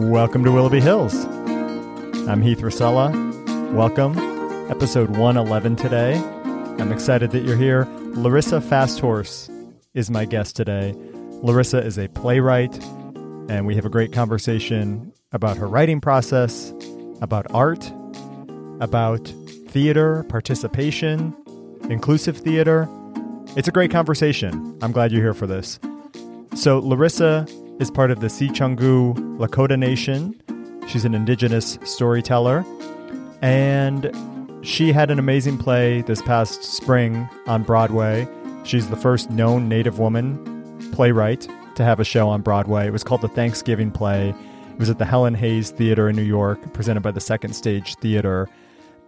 Welcome to Willoughby Hills. I'm Heath Racela. Welcome. Episode 111 today. I'm excited that you're here. Larissa FastHorse is my guest today. Larissa is a playwright, and we have a great conversation about her writing process, about art, about theater, participation, inclusive theater. It's a great conversation. I'm glad you're here for this. So, Larissa is part of the Sicangu Lakota Nation. She's an indigenous storyteller. And she had an amazing play this past spring on Broadway. She's the first known Native woman playwright to have a show on Broadway. It was called the Thanksgiving Play. It was at the Helen Hayes Theater in New York, presented by the Second Stage Theater.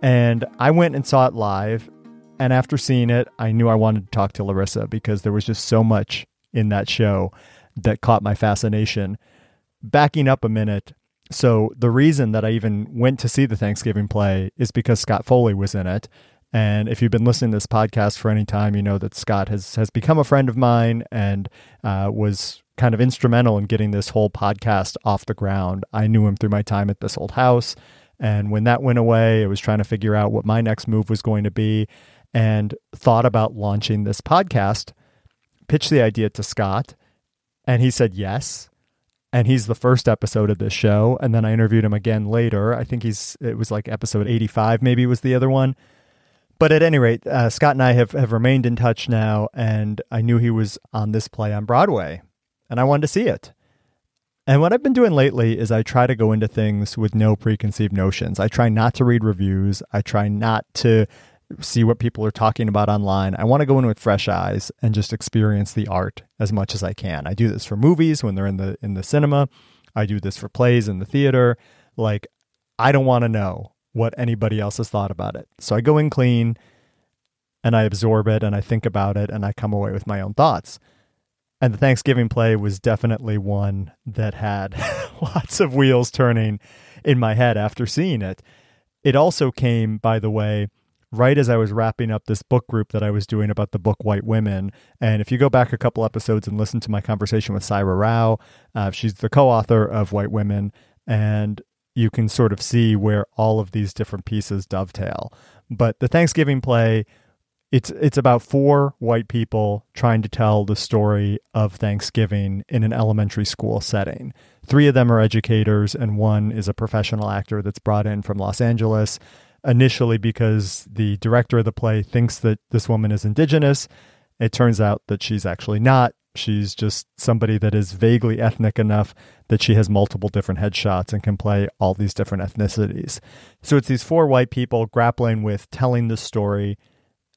And I went and saw it live. And after seeing it, I knew I wanted to talk to Larissa because there was just so much in that show that caught my fascination. Backing up a minute, so the reason that I even went to see the Thanksgiving play is because Scott Foley was in it. And if you've been listening to this podcast for any time, you know that Scott has has become a friend of mine and uh, was kind of instrumental in getting this whole podcast off the ground. I knew him through my time at this old house. And when that went away, I was trying to figure out what my next move was going to be and thought about launching this podcast, pitched the idea to Scott, and he said yes. And he's the first episode of this show. And then I interviewed him again later. I think he's, it was like episode 85, maybe was the other one. But at any rate, uh, Scott and I have, have remained in touch now. And I knew he was on this play on Broadway. And I wanted to see it. And what I've been doing lately is I try to go into things with no preconceived notions. I try not to read reviews. I try not to see what people are talking about online. I want to go in with fresh eyes and just experience the art as much as I can. I do this for movies when they're in the in the cinema. I do this for plays in the theater. Like I don't want to know what anybody else has thought about it. So I go in clean and I absorb it and I think about it and I come away with my own thoughts. And the Thanksgiving play was definitely one that had lots of wheels turning in my head after seeing it. It also came, by the way, right as I was wrapping up this book group that I was doing about the book White Women. And if you go back a couple episodes and listen to my conversation with Saira Rao, uh, she's the co author of White Women, and you can sort of see where all of these different pieces dovetail. But the Thanksgiving play. It's it's about four white people trying to tell the story of Thanksgiving in an elementary school setting. Three of them are educators, and one is a professional actor that's brought in from Los Angeles initially because the director of the play thinks that this woman is indigenous. It turns out that she's actually not. She's just somebody that is vaguely ethnic enough that she has multiple different headshots and can play all these different ethnicities. So it's these four white people grappling with telling the story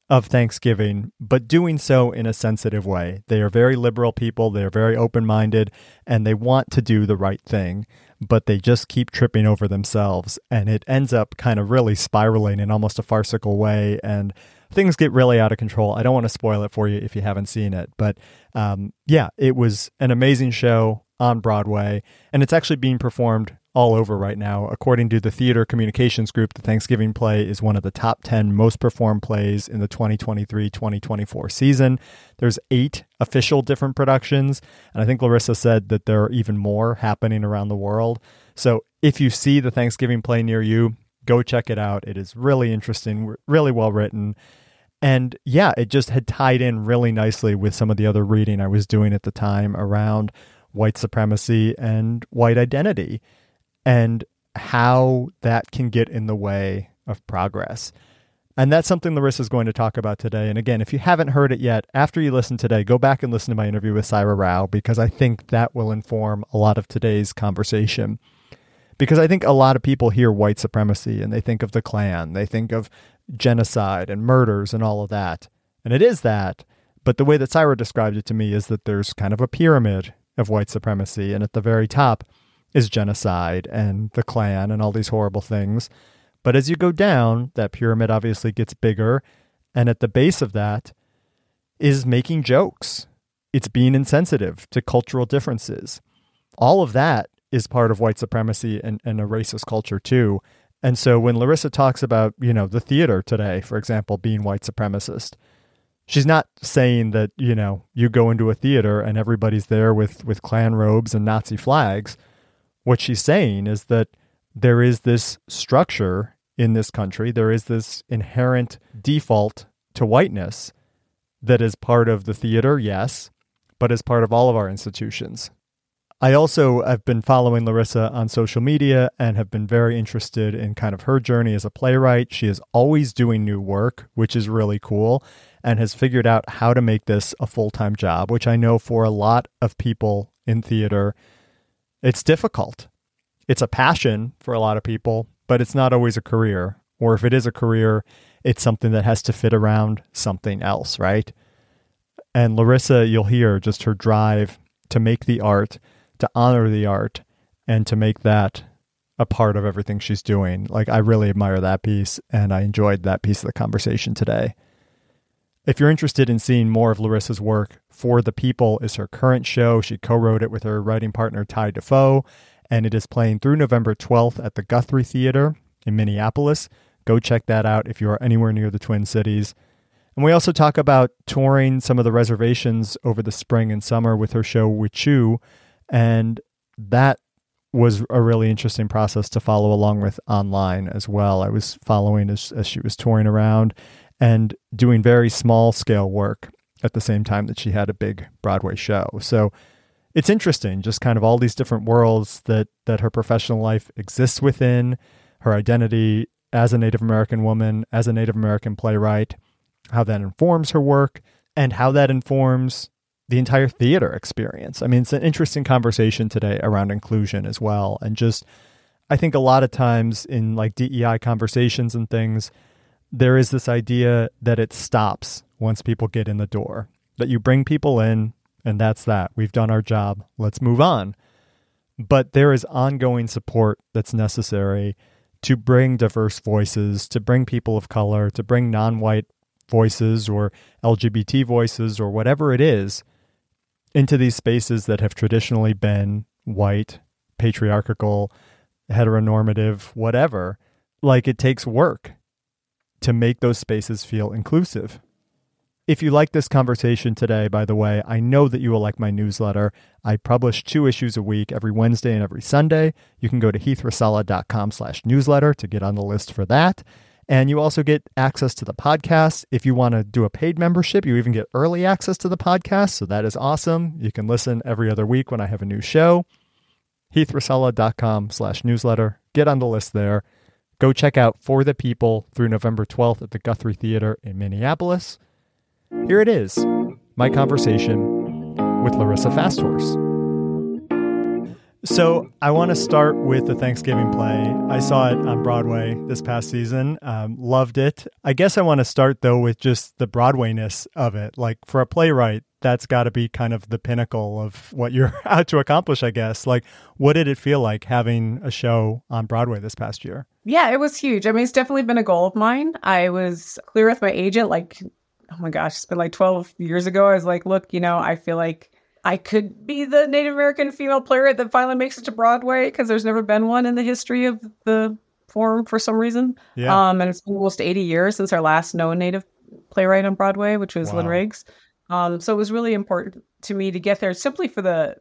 of Thanksgiving, but doing so in a sensitive way. They are very liberal people, they are very open minded, and they want to do the right thing but they just keep tripping over themselves and it ends up kind of really spiraling in almost a farcical way and things get really out of control i don't want to spoil it for you if you haven't seen it but um, yeah it was an amazing show on broadway and it's actually being performed all over right now. According to the Theater Communications Group, the Thanksgiving play is one of the top 10 most performed plays in the 2023 2024 season. There's eight official different productions, and I think Larissa said that there are even more happening around the world. So if you see the Thanksgiving play near you, go check it out. It is really interesting, really well written. And yeah, it just had tied in really nicely with some of the other reading I was doing at the time around white supremacy and white identity and how that can get in the way of progress. And that's something Larissa is going to talk about today. And again, if you haven't heard it yet, after you listen today, go back and listen to my interview with Saira Rao because I think that will inform a lot of today's conversation. Because I think a lot of people hear white supremacy and they think of the Klan, they think of genocide and murders and all of that. And it is that. But the way that Saira described it to me is that there's kind of a pyramid of white supremacy. And at the very top, is genocide and the Klan and all these horrible things. But as you go down, that pyramid obviously gets bigger. And at the base of that is making jokes. It's being insensitive to cultural differences. All of that is part of white supremacy and, and a racist culture too. And so when Larissa talks about, you know, the theater today, for example, being white supremacist, she's not saying that, you know, you go into a theater and everybody's there with, with Klan robes and Nazi flags what she's saying is that there is this structure in this country, there is this inherent default to whiteness that is part of the theater, yes, but is part of all of our institutions. I also have been following Larissa on social media and have been very interested in kind of her journey as a playwright. She is always doing new work, which is really cool, and has figured out how to make this a full time job, which I know for a lot of people in theater, it's difficult. It's a passion for a lot of people, but it's not always a career. Or if it is a career, it's something that has to fit around something else, right? And Larissa, you'll hear just her drive to make the art to honor the art and to make that a part of everything she's doing. Like, I really admire that piece and I enjoyed that piece of the conversation today. If you're interested in seeing more of Larissa's work, For the People is her current show. She co wrote it with her writing partner, Ty Defoe, and it is playing through November 12th at the Guthrie Theater in Minneapolis. Go check that out if you are anywhere near the Twin Cities. And we also talk about touring some of the reservations over the spring and summer with her show Wichu, and that was a really interesting process to follow along with online as well. I was following as, as she was touring around and doing very small scale work at the same time that she had a big Broadway show. So it's interesting, just kind of all these different worlds that that her professional life exists within, her identity as a Native American woman, as a Native American playwright, how that informs her work, and how that informs the entire theater experience. I mean, it's an interesting conversation today around inclusion as well. And just, I think a lot of times in like DEI conversations and things, there is this idea that it stops once people get in the door, that you bring people in and that's that. We've done our job. Let's move on. But there is ongoing support that's necessary to bring diverse voices, to bring people of color, to bring non white voices or LGBT voices or whatever it is into these spaces that have traditionally been white, patriarchal, heteronormative, whatever, like it takes work to make those spaces feel inclusive. If you like this conversation today, by the way, I know that you will like my newsletter. I publish two issues a week, every Wednesday and every Sunday. You can go to heathracela.com slash newsletter to get on the list for that. And you also get access to the podcast. If you want to do a paid membership, you even get early access to the podcast. So that is awesome. You can listen every other week when I have a new show. HeathRacela.com slash newsletter. Get on the list there. Go check out For the People through November 12th at the Guthrie Theater in Minneapolis. Here it is my conversation with Larissa FastHorse. So I want to start with the Thanksgiving play. I saw it on Broadway this past season. Um, loved it. I guess I want to start though with just the Broadwayness of it. Like for a playwright, that's got to be kind of the pinnacle of what you're out to accomplish, I guess. Like, what did it feel like having a show on Broadway this past year? Yeah, it was huge. I mean, it's definitely been a goal of mine. I was clear with my agent, like, oh my gosh, it's been like 12 years ago. I was like, look, you know, I feel like I could be the Native American female playwright that finally makes it to Broadway because there's never been one in the history of the form for some reason. Yeah. Um, and it's been almost 80 years since our last known Native playwright on Broadway, which was wow. Lynn Riggs. Um, so it was really important to me to get there simply for the,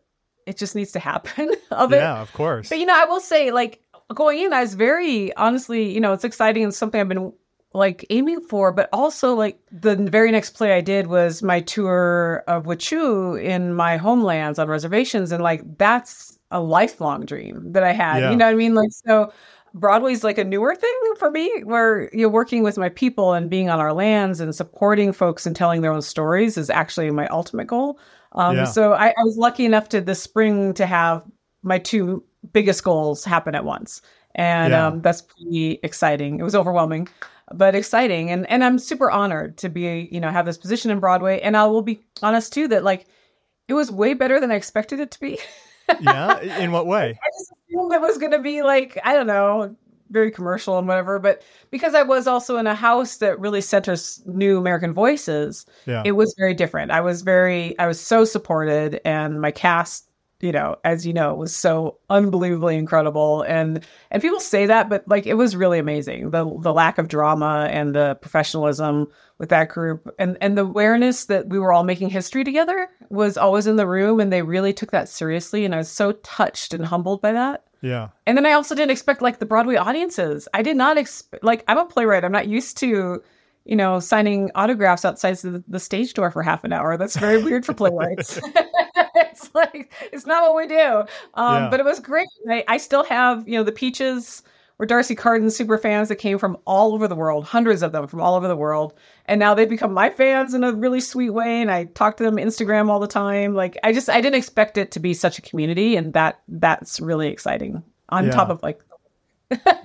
it just needs to happen of it. Yeah, of course. But, you know, I will say, like, going in, I was very, honestly, you know, it's exciting and something I've been like aiming for, but also like the very next play I did was my tour of Wichu in my homelands on reservations. And like that's a lifelong dream that I had. Yeah. You know what I mean? Like so Broadway's like a newer thing for me where you're working with my people and being on our lands and supporting folks and telling their own stories is actually my ultimate goal. Um, yeah. So I, I was lucky enough to this spring to have my two biggest goals happen at once. And yeah. um, that's pretty exciting. It was overwhelming but exciting. And and I'm super honored to be, you know, have this position in Broadway. And I will be honest too that like it was way better than I expected it to be. yeah. In what way? I just it was gonna be like, I don't know, very commercial and whatever. But because I was also in a house that really centers new American voices, yeah. it was very different. I was very I was so supported and my cast you know, as you know, it was so unbelievably incredible. And and people say that, but like it was really amazing. The the lack of drama and the professionalism with that group and and the awareness that we were all making history together was always in the room and they really took that seriously and I was so touched and humbled by that. Yeah. And then I also didn't expect like the Broadway audiences. I did not expect like I'm a playwright. I'm not used to you know, signing autographs outside the, the stage door for half an hour. That's very weird for playwrights. it's like it's not what we do. Um, yeah. But it was great. I, I, still have you know the Peaches were D'Arcy Carden super fans that came from all over the world, hundreds of them from all over the world, and now they've become my fans in a really sweet way. And I talk to them Instagram all the time. Like I just I didn't expect it to be such a community, and that that's really exciting. On yeah. top of like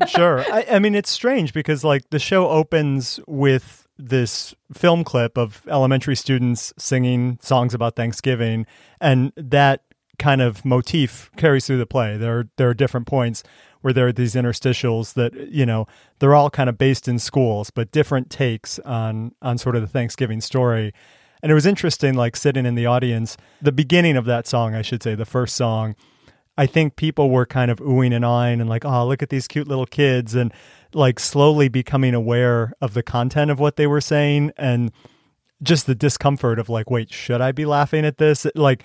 sure. I, I, mean, it's strange because like the show opens with this film clip of elementary students singing songs about Thanksgiving, and that kind of motif carries through the play. There are there are different points where there are these interstitials that you know they're all kind of based in schools, but different takes on on sort of the Thanksgiving story. And it was interesting, like sitting in the audience, the beginning of that song, I should say, the first song I think people were kind of oohing and eyeing and like, oh, look at these cute little kids, and like slowly becoming aware of the content of what they were saying and just the discomfort of like, wait, should I be laughing at this? Like,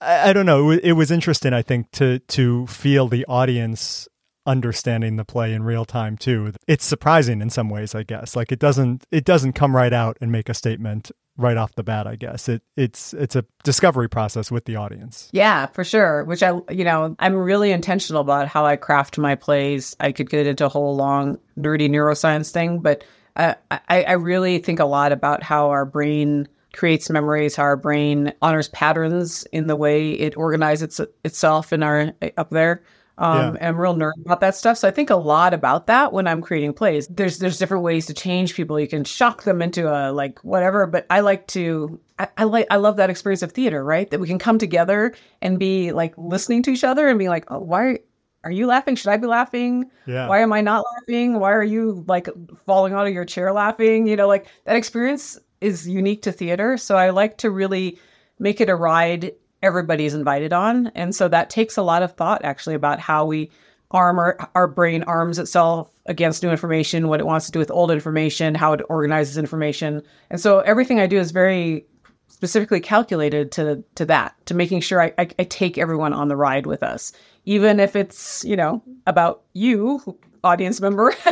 I, I don't know. It, it was interesting, I think, to to feel the audience understanding the play in real time too. It's surprising in some ways, I guess. Like it doesn't it doesn't come right out and make a statement right off the bat, I guess. It it's it's a discovery process with the audience. Yeah, for sure. Which I you know, I'm really intentional about how I craft my plays. I could get into a whole long nerdy neuroscience thing, but uh, I, I really think a lot about how our brain creates memories, how our brain honors patterns in the way it organizes itself in our up there. Um, yeah. I'm real nerd about that stuff. So I think a lot about that when I'm creating plays. There's there's different ways to change people. You can shock them into a like whatever, but I like to I, I like I love that experience of theater, right? That we can come together and be like listening to each other and be like, oh, why are you laughing? Should I be laughing? Yeah. Why am I not laughing? Why are you like falling out of your chair laughing? You know, like that experience is unique to theater. So I like to really make it a ride everybody's invited on. And so that takes a lot of thought actually about how we arm our, our brain arms itself against new information, what it wants to do with old information, how it organizes information. And so everything I do is very specifically calculated to to that, to making sure I, I, I take everyone on the ride with us. Even if it's, you know, about you, audience member.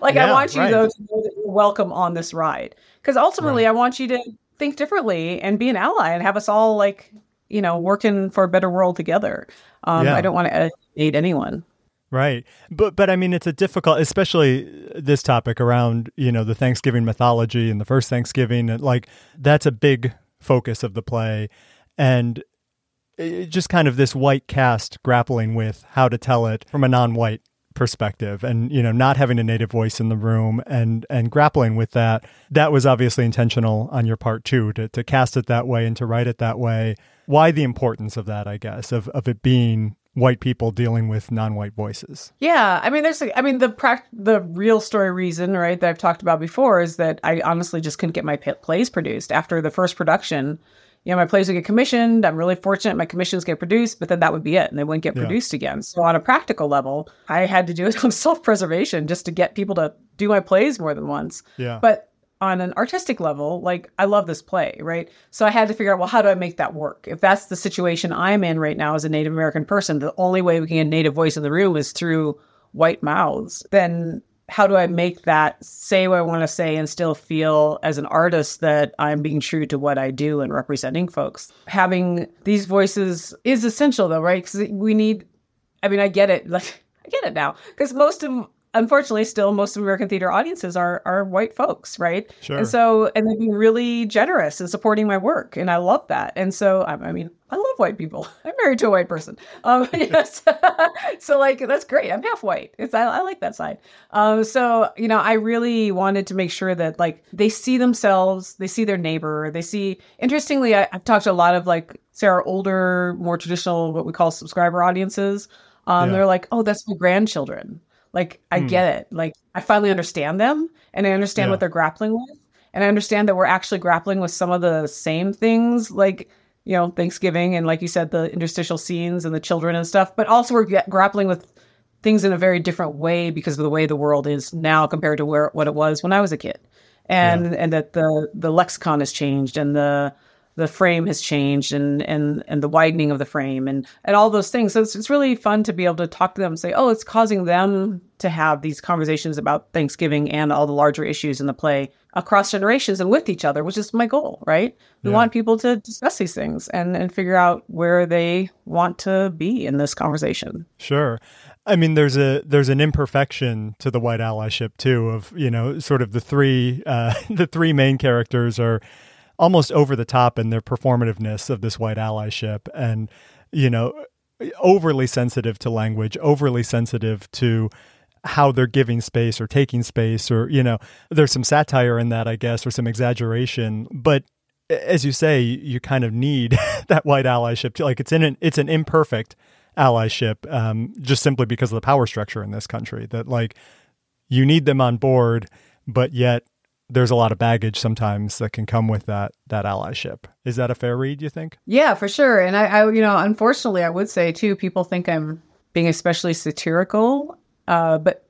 like yeah, I want you right. though to know that you're welcome on this ride. Because ultimately right. I want you to think differently and be an ally and have us all like you know, working for a better world together. Um, yeah. I don't want to aid anyone. Right. But but I mean it's a difficult especially this topic around, you know, the Thanksgiving mythology and the first Thanksgiving and like that's a big focus of the play and just kind of this white cast grappling with how to tell it from a non-white perspective and you know not having a native voice in the room and and grappling with that that was obviously intentional on your part too to to cast it that way and to write it that way why the importance of that i guess of of it being white people dealing with non-white voices yeah i mean there's i mean the prac- the real story reason right that i've talked about before is that i honestly just couldn't get my plays produced after the first production you know, my plays would get commissioned. I'm really fortunate my commissions get produced, but then that would be it and they wouldn't get yeah. produced again. So on a practical level, I had to do it on self-preservation just to get people to do my plays more than once. Yeah. But on an artistic level, like I love this play, right? So I had to figure out, well, how do I make that work? If that's the situation I'm in right now as a Native American person, the only way we can get Native voice in the room is through white mouths, then how do I make that say what I want to say and still feel as an artist that I'm being true to what I do and representing folks? Having these voices is essential though, right? Because we need, I mean, I get it. Like, I get it now because most of unfortunately still most of American theater audiences are are white folks, right? Sure. And so and they've been really generous in supporting my work, and I love that. And so I, I mean, I love white people. I'm married to a white person. Um, yes. so like that's great. I'm half white. It's I, I like that side. Um, so you know, I really wanted to make sure that like they see themselves, they see their neighbor, they see. Interestingly, I, I've talked to a lot of like say our older, more traditional, what we call subscriber audiences. Um, yeah. They're like, oh, that's my grandchildren. Like I mm. get it. Like I finally understand them and I understand yeah. what they're grappling with. And I understand that we're actually grappling with some of the same things. Like you know, Thanksgiving and like you said, the interstitial scenes and the children and stuff, but also we're grappling with things in a very different way because of the way the world is now compared to where what it was when I was a kid. And yeah. and that the the lexicon has changed and the the frame has changed and and and the widening of the frame and and all those things. So it's it's really fun to be able to talk to them and say, oh, it's causing them to have these conversations about Thanksgiving and all the larger issues in the play across generations and with each other, which is my goal, right? We yeah. want people to discuss these things and and figure out where they want to be in this conversation. Sure. I mean, there's a there's an imperfection to the white allyship too. Of you know, sort of the three uh, the three main characters are almost over the top in their performativeness of this white allyship and you know overly sensitive to language overly sensitive to how they're giving space or taking space or you know there's some satire in that i guess or some exaggeration. But as you say you kind of need that white allyship like it's in an it's an imperfect allyship um, just simply because of the power structure in this country that like you need them on board but yet there's a lot of baggage sometimes that can come with that that allyship. Is that a fair read? You think? Yeah, for sure. And I, I you know, unfortunately, I would say too, people think I'm being especially satirical, uh, but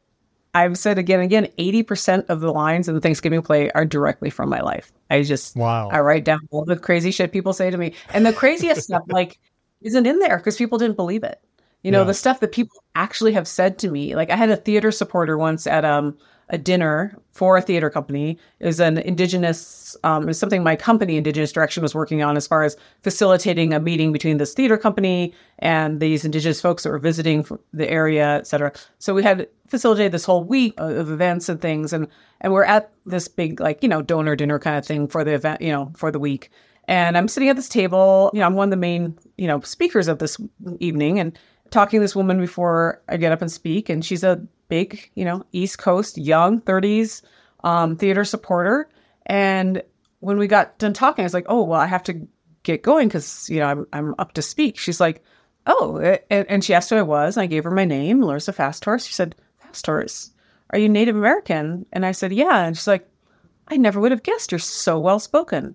I've said again and again, eighty percent of the lines in the Thanksgiving play are directly from my life. I just wow, I write down all the crazy shit people say to me, and the craziest stuff like isn't in there because people didn't believe it. You know, yeah. the stuff that people actually have said to me. Like I had a theater supporter once at um a dinner for a theater company. It was an indigenous, um, it was something my company, Indigenous Direction, was working on as far as facilitating a meeting between this theater company and these indigenous folks that were visiting the area, et cetera. So we had facilitated this whole week of events and things, and and we're at this big like you know donor dinner kind of thing for the event, you know, for the week. And I'm sitting at this table, you know, I'm one of the main, you know, speakers of this evening, and talking to this woman before I get up and speak, and she's a big, you know, East Coast, young, 30s um, theater supporter. And when we got done talking, I was like, oh, well, I have to get going because, you know, I'm, I'm up to speak. She's like, oh, and, and she asked who I was. And I gave her my name, Larissa FastHorse. She said, FastHorse, are you Native American? And I said, yeah. And she's like, I never would have guessed you're so well spoken.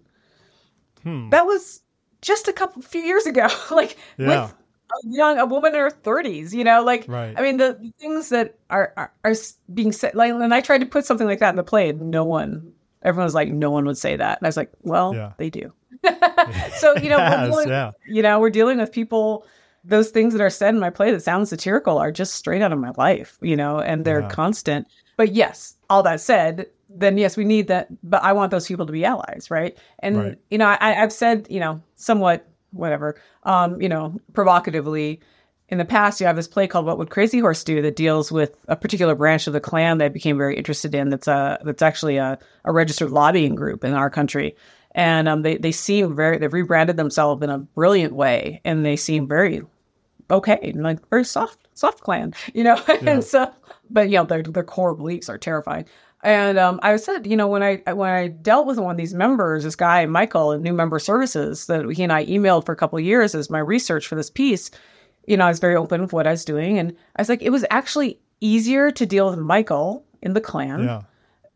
Hmm. That was just a couple few years ago. like yeah. with young a woman in her 30s you know like right. i mean the, the things that are, are, are being said like and i tried to put something like that in the play and no one everyone was like no one would say that and i was like well yeah. they do so you know yes, we're dealing, yeah. you know we're dealing with people those things that are said in my play that sound satirical are just straight out of my life you know and they're yeah. constant but yes all that said then yes we need that but i want those people to be allies right and right. you know I, i've said you know somewhat whatever, um, you know, provocatively. In the past, you have this play called "What Would Crazy Horse Do?" that deals with a particular branch of the Klan that I became very interested in. That's a that's actually a, a registered lobbying group in our country, and um, they they seem very they've rebranded themselves in a brilliant way, and they seem very okay, like very soft soft Klan, you know. Yeah. and so, but you know, their their core beliefs are terrifying. And um, I said, you know, when I when I dealt with one of these members, this guy Michael in New Member Services, that he and I emailed for a couple years as my research for this piece. You know, I was very open with what I was doing, and I was like, it was actually easier to deal with Michael in the Klan yeah.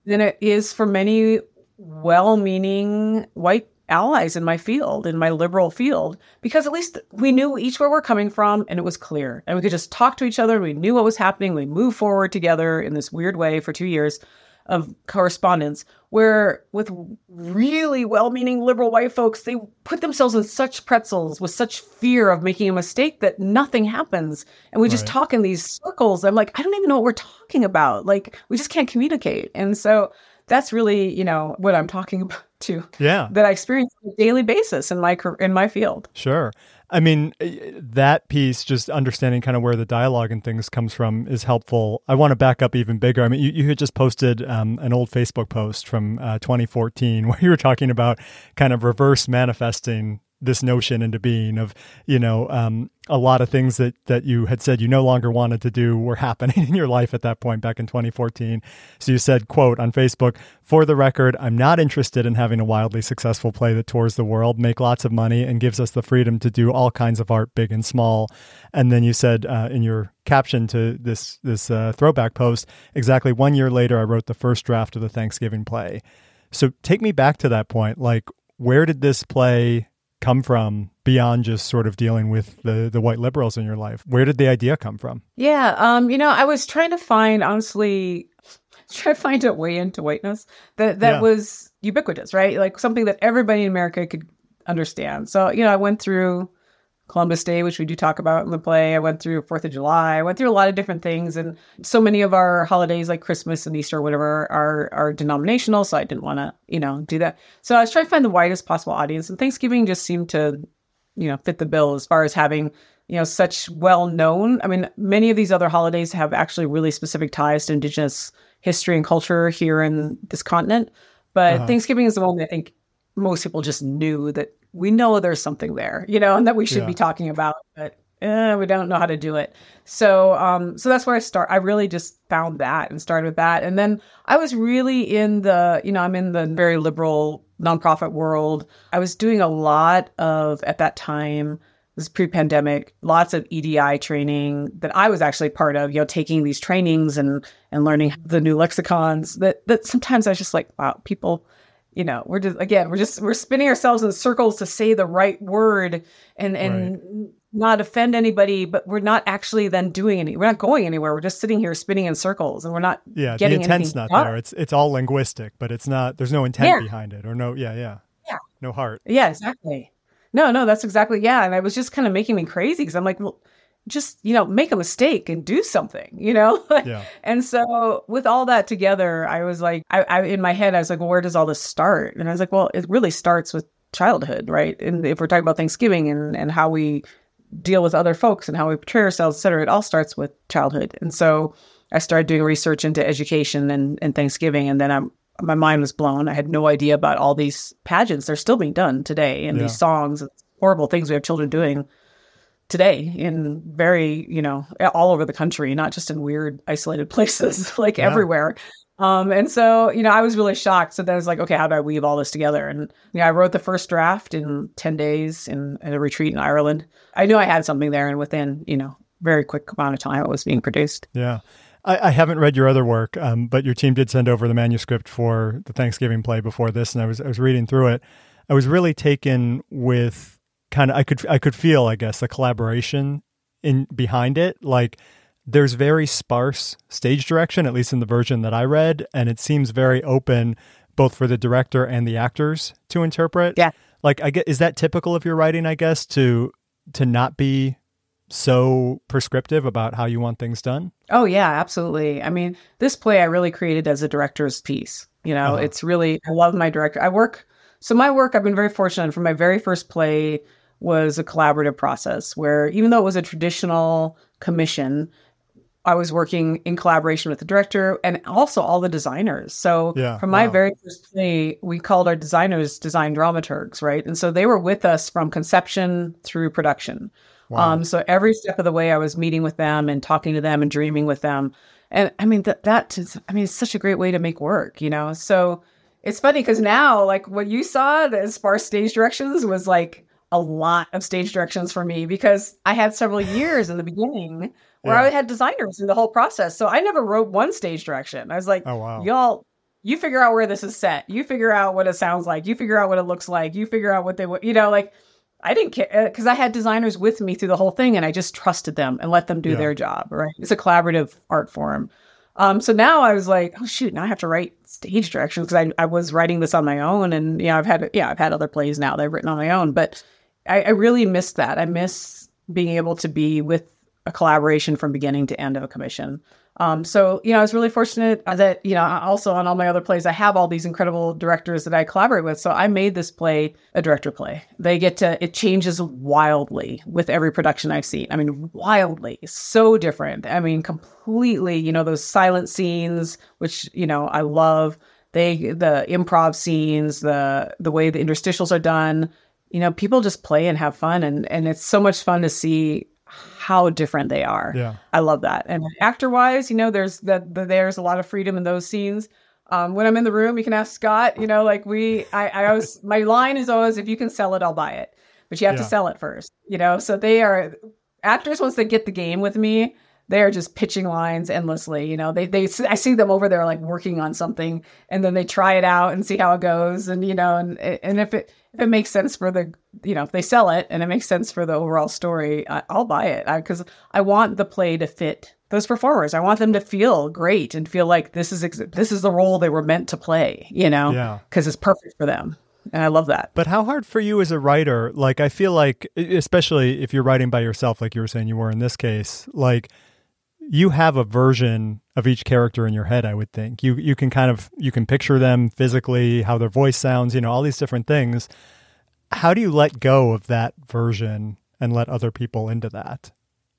than it is for many well-meaning white allies in my field, in my liberal field, because at least we knew each where we're coming from and it was clear. And we could just talk to each other. We knew what was happening. We moved forward together in this weird way for two years of correspondence where with really well-meaning liberal white folks they put themselves in such pretzels with such fear of making a mistake that nothing happens. And we right. just talk in these circles. I'm like i don't even know what we're talking about. Like we just can't communicate. And so that's really you know what i'm talking about too yeah. that i experience on a daily basis in my in my field. Sure I mean, eh, that piece, just understanding kind of where the dialogue and things comes from, is helpful. I want to back up even bigger. I mean, you, you had just posted um, an old Facebook post from uh, 2014 where you were talking about kind of reverse manifesting this notion into being of you know um, a lot of things that that you had said you no longer wanted to do were happening in your life at that point back in 2014 so you said quote on facebook for the record i'm not interested in having a wildly successful play that tours the world make lots of money and gives us the freedom to do all kinds of art big and small. And then you said uh, in your caption to this this uh, throwback post exactly one year later i wrote the first draft of the thanksgiving play. So take me back to that point. Like where did this play come from beyond just sort of dealing with the the white liberals in your life? Where did the idea come from? Yeah, um, you know, I was trying to find honestly try to find a way into whiteness that that Yeah. was ubiquitous, right? Like something that everybody in America could understand. So, you know, I went through Columbus Day, which we do talk about in the play. I went through Fourth of July. I went through a lot of different things, and so many of our holidays, like Christmas and Easter, or whatever, are are denominational. So I didn't want to, you know, do that. So I was trying to find the widest possible audience, and Thanksgiving just seemed to, you know, fit the bill as far as having you know such well known. I mean, many of these other holidays have actually really specific ties to Indigenous history and culture here in this continent, but Uh-huh. Thanksgiving is the one that I think most people just knew that we know there's something there, you know, and that we should Yeah. be talking about, but eh, we don't know how to do it. So, um, so that's where I start. I really just found that and started with that, and then I was really in the, you know, I'm in the very liberal nonprofit world. I was doing a lot of at that time. This is pre-pandemic, lots of EDI training that I was actually part of. You know, taking these trainings and and learning the new lexicons. That that sometimes I was just like, wow, people you know we're just again we're just we're spinning ourselves in circles to say the right word and and not offend anybody but we're not actually then doing any we're not going anywhere we're just sitting here spinning in circles and we're not Yeah, getting the intent's not done. there. It's it's all linguistic, but it's not. There's no intent Yeah. behind it, or no. Yeah, yeah, Yeah. no heart. Yeah, exactly. No, no, that's exactly yeah. And I was just kind of making me crazy because I'm like, well, just you know, make a mistake and do something, you know. Yeah, and so with all that together, I was like, I, I in my head, I was like, well, where does all this start? And I was like, well, it really starts with childhood, right? And if we're talking about Thanksgiving and and how we deal with other folks and how we portray ourselves, et cetera, it all starts with childhood. And so I started doing research into education and, and Thanksgiving, and then I'm my mind was blown. I had no idea about all these pageants. They're still being done today, and Yeah. these songs, horrible things we have children doing today in very, you know, all over the country, not just in weird isolated places, like Yeah. everywhere. Um, and so, you know, I was really shocked. So then I was like, okay, how do I weave all this together? And yeah, I wrote the first draft in 10 days in, in a retreat in Ireland. I knew I had something there, and within, you know, very quick amount of time, it was being produced. yeah. I, I haven't read your other work, um, but your team did send over the manuscript for the Thanksgiving play before this, and I was I was reading through it. I was really taken with kind of I could I could feel I guess the collaboration in behind it. Like there's very sparse stage direction, at least in the version that I read, and it seems very open both for the director and the actors to interpret. Yeah. Like I get is that typical of your writing, I guess, to to not be so prescriptive about how you want things done? Oh yeah, absolutely. I mean, this play I really created as a director's piece. You know, Uh-huh. it's really I love my director. I work so my work I've been very fortunate for my very first play was a collaborative process where even though it was a traditional commission, I was working in collaboration with the director and also all the designers. So Yeah, for my wow. very first play, we called our designers design dramaturgs, right? And so they were with us from conception through production. Wow. Um, so every step of the way, I was meeting with them and talking to them and dreaming with them. And I mean that that is, I mean, it's such a great way to make work, you know. So it's funny because now, like what you saw, the sparse stage directions was like a lot of stage directions for me because I had several years in the beginning where I had designers in the whole process. So I never wrote one stage direction. I was like, Oh, wow. y'all, you figure out where this is set. You figure out what it sounds like. You figure out what it looks like. You figure out what they, would- you know, like I didn't care because I had designers with me through the whole thing, and I just trusted them and let them do Yeah. their job. Right? It's a collaborative art form. Um, so now I was like, oh shoot, now I have to write stage directions because I, I was writing this on my own, and yeah, I've had yeah, I've had other plays now that I've written on my own, but I, I really miss that. I miss being able to be with a collaboration from beginning to end of a commission. Um, so you know, I was really fortunate that you know also on all my other plays, I have all these incredible directors that I collaborate with. So I made this play a director play. They get to it changes wildly with every production I've seen. I mean, wildly, so different. I mean, completely. You know, those silent scenes, which you know I love. They the improv scenes, the the way the interstitials are done. You know, people just play and have fun, and and it's so much fun to see how different they are. Yeah. I love that. And actor wise, you know, there's that the, there's a lot of freedom in those scenes. Um, when I'm in the room, you can ask Scott. You know, like we, I, I always my line is always, if you can sell it, I'll buy it. But you have Yeah. to sell it first. You know, so they are actors once they get the game with me. They're just pitching lines endlessly. You know, they they I see them over there like working on something, and then they try it out and see how it goes, and you know, and and if it if it makes sense for the you know if they sell it and it makes sense for the overall story, I, will buy it because I, I want the play to fit those performers. I want them to feel great and feel like this is ex- this is the role they were meant to play. You know, yeah, because it's perfect for them and I love that. But how hard for you as a writer? Like, I feel like, especially if you're writing by yourself, like you were saying you were in this case, like you have a version of each character in your head i would think. You you can kind of you can picture them physically how their voice sounds you know all these different things. How do you let go of that version and let other people into that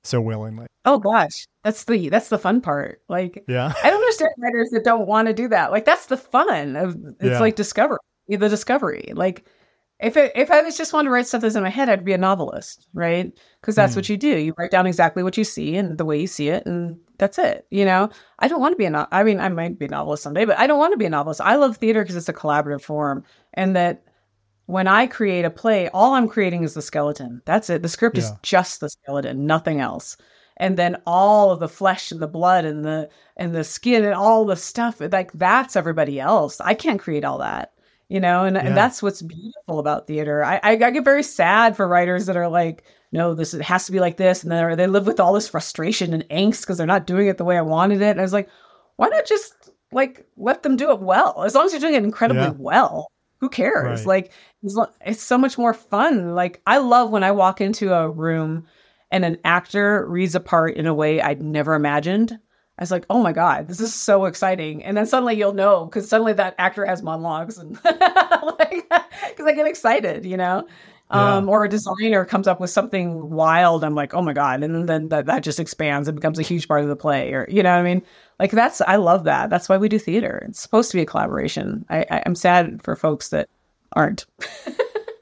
so willingly? Oh gosh. That's the that's the fun part. Like yeah. I don't understand writers that don't want to do that. Like that's the fun of it's yeah. like discovery the discovery. Like if it, if I was just wanting to write stuff that's in my head, I'd be a novelist, right? Because that's mm. what you do. You write down exactly what you see and the way you see it, and that's it. You know, I don't want to be a. No- I mean, I might be a novelist someday, but I don't want to be a novelist. I love theater because it's a collaborative form, and that when I create a play, all I'm creating is the skeleton. That's it. The script yeah. is just the skeleton, nothing else. And then all of the flesh and the blood and the and the skin and all the stuff, like that's everybody else. I can't create all that you know and, yeah. and that's what's beautiful about theater I, I, I get very sad for writers that are like no this it has to be like this and they they live with all this frustration and angst because they're not doing it the way i wanted it and i was like why not just like let them do it well as long as you're doing it incredibly yeah. well who cares right. like it's, it's so much more fun like i love when i walk into a room and an actor reads a part in a way i'd never imagined I was like, oh my God, this is so exciting. And then suddenly you'll know because suddenly that actor has monologues and like, because I get excited, you know? Yeah. Um, or a designer comes up with something wild. I'm like, oh my God. And then, then that, that just expands and becomes a huge part of the play or, you know what I mean? Like that's, I love that. That's why we do theater. It's supposed to be a collaboration. I, I I'm sad for folks that aren't.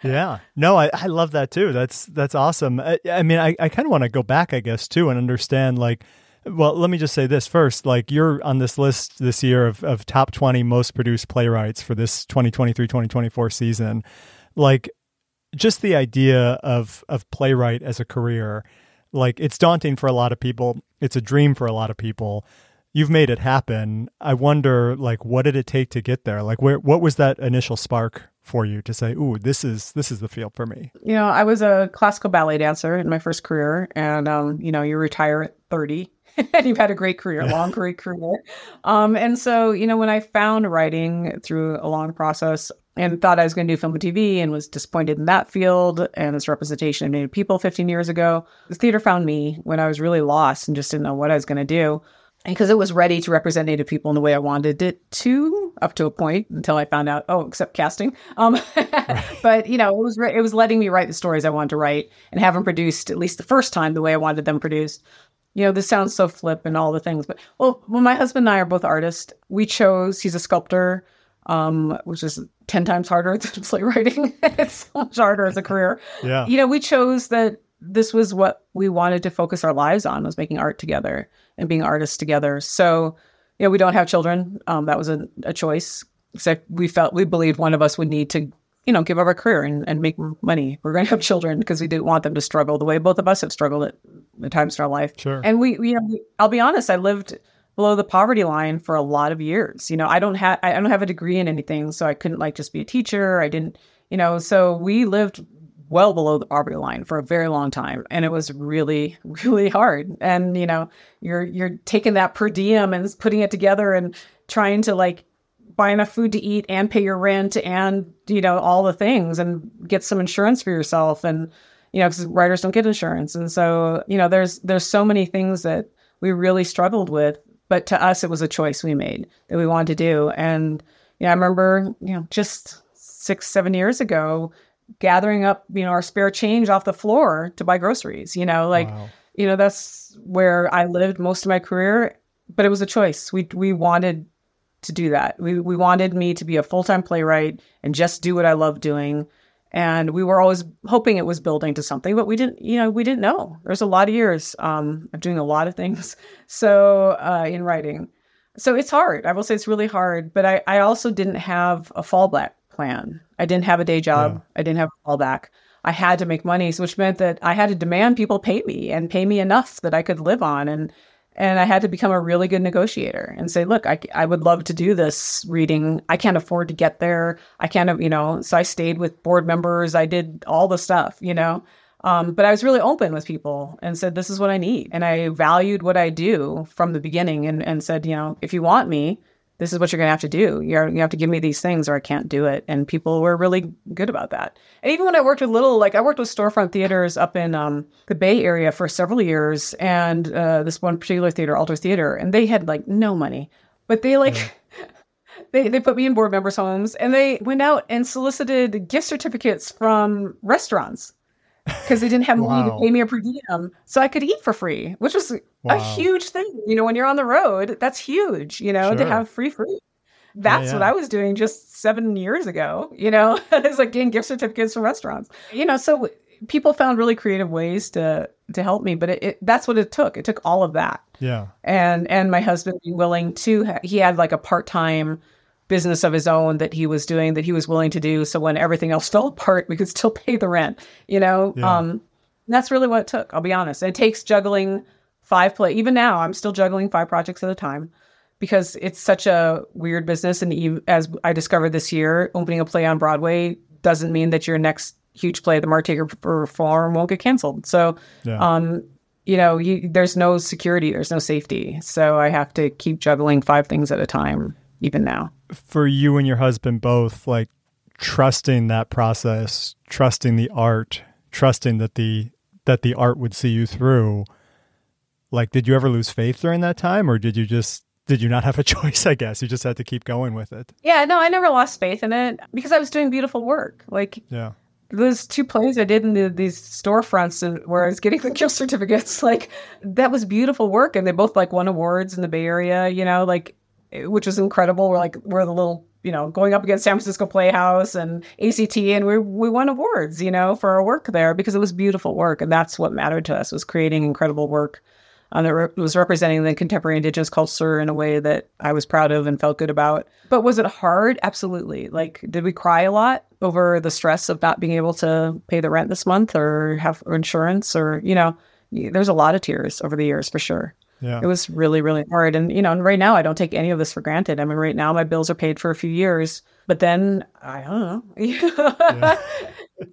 yeah no I, I love that too that's that's awesome i, I mean i, I kind of want to go back i guess too and understand like well, let me just say this first. Like, you're on this list this year of, of top 20 most produced playwrights for this 2023 2024 season. Like, just the idea of, of playwright as a career, like, it's daunting for a lot of people. It's a dream for a lot of people. You've made it happen. I wonder, like, what did it take to get there? Like, where, what was that initial spark for you to say, "Ooh, this is this is the field for me"? You know, I was a classical ballet dancer in my first career, and um, you know, you retire at thirty, and you've had a great career, a long great career. Um, and so, you know, when I found writing through a long process and thought I was going to do film and TV and was disappointed in that field and its representation of Native people 15 years ago, the theater found me when I was really lost and just didn't know what I was going to do. Because it was ready to represent Native people in the way I wanted it to, up to a point until I found out, oh, except casting. Um, but you know, it was re- it was letting me write the stories I wanted to write and have them produced at least the first time the way I wanted them produced you know, this sounds so flip and all the things, but well, well, my husband and I are both artists. We chose, he's a sculptor, um, which is 10 times harder than playwriting. it's so much harder as a career. Yeah. You know, we chose that this was what we wanted to focus our lives on was making art together and being artists together. So, you know, we don't have children. Um, that was a, a choice. Except we felt we believed one of us would need to you know, give up our career and, and make money. We're going to have children because we didn't want them to struggle the way both of us have struggled at, the times in our life. Sure. And we, you know, I'll be honest, I lived below the poverty line for a lot of years. You know, I don't have, I don't have a degree in anything, so I couldn't like just be a teacher. I didn't, you know, so we lived well below the poverty line for a very long time and it was really really hard and you know you're you're taking that per diem and putting it together and trying to like buy enough food to eat and pay your rent and you know all the things and get some insurance for yourself and you know because writers don't get insurance. And so you know there's there's so many things that we really struggled with but to us it was a choice we made that we wanted to do. And yeah i remember you know just six seven years ago gathering up you know our spare change off the floor to buy groceries you know like wow. you know that's where i lived most of my career but it was a choice. We we wanted to do that. We we wanted me to be a full time playwright and just do what I love doing. And we were always hoping it was building to something, but we didn't, you know, we didn't know. There's a lot of years um, of doing a lot of things. So uh, in writing, so it's hard. I will say it's really hard. But I, I also didn't have a fallback plan. I didn't have a day job. Yeah. I didn't have a fallback. I had to make money, which meant that I had to demand people pay me and pay me enough that I could live on. And and I had to become a really good negotiator and say, look, I, I would love to do this reading. I can't afford to get there. I can't, you know, so I stayed with board members. I did all the stuff, you know. Um, but I was really open with people and said, this is what I need. And I valued what I do from the beginning and, and said, you know, if you want me, this is what you're going to have to do. You're, you have to give me these things or I can't do it. And people were really good about that. And even when I worked with little, like I worked with storefront theaters up in um, the Bay Area for several years, and uh, this one particular theater, Alter Theater, and they had like no money, but they like. Yeah. They, they put me in board members' homes and they went out and solicited gift certificates from restaurants because they didn't have money to pay me a per diem so I could eat for free, which was wow. a huge thing. You know, when you're on the road, that's huge, you know, sure. to have free food. That's yeah, yeah. what I was doing just seven years ago, you know, it's like getting gift certificates from restaurants, you know, so people found really creative ways to to help me but it, it, that's what it took it took all of that yeah and and my husband being willing to he had like a part-time business of his own that he was doing that he was willing to do. So when everything else fell apart, we could still pay the rent, you know? Yeah. Um, that's really what it took. I'll be honest. it takes juggling five play. Even now, I'm still juggling five projects at a time because it's such a weird business. And as I discovered this year, opening a play on Broadway doesn't mean that your next huge play, The Mark Taper Forum, won't get canceled. So, yeah. um, you know, you, there's no security, there's no safety. So I have to keep juggling five things at a time, even now for you and your husband both, like trusting that process, trusting the art, trusting that the that the art would see you through. Like, did you ever lose faith during that time, or did you just did you not have a choice? I guess you just had to keep going with it. Yeah, no, I never lost faith in it because I was doing beautiful work. Like, yeah, those two plays I did in the, these storefronts where I was getting the gift certificates, like that was beautiful work, and they both like won awards in the Bay Area. You know, like which was incredible. We're like we're the little you know going up against San Francisco Playhouse and ACT, and we we won awards you know for our work there because it was beautiful work, and that's what mattered to us was creating incredible work. Um, that re- was representing the contemporary indigenous culture in a way that I was proud of and felt good about. But was it hard? Absolutely. Like, did we cry a lot over the stress of not being able to pay the rent this month or have insurance or, you know, there's a lot of tears over the years for sure. Yeah. It was really, really hard. And, you know, and right now I don't take any of this for granted. I mean, right now my bills are paid for a few years, but then I don't know.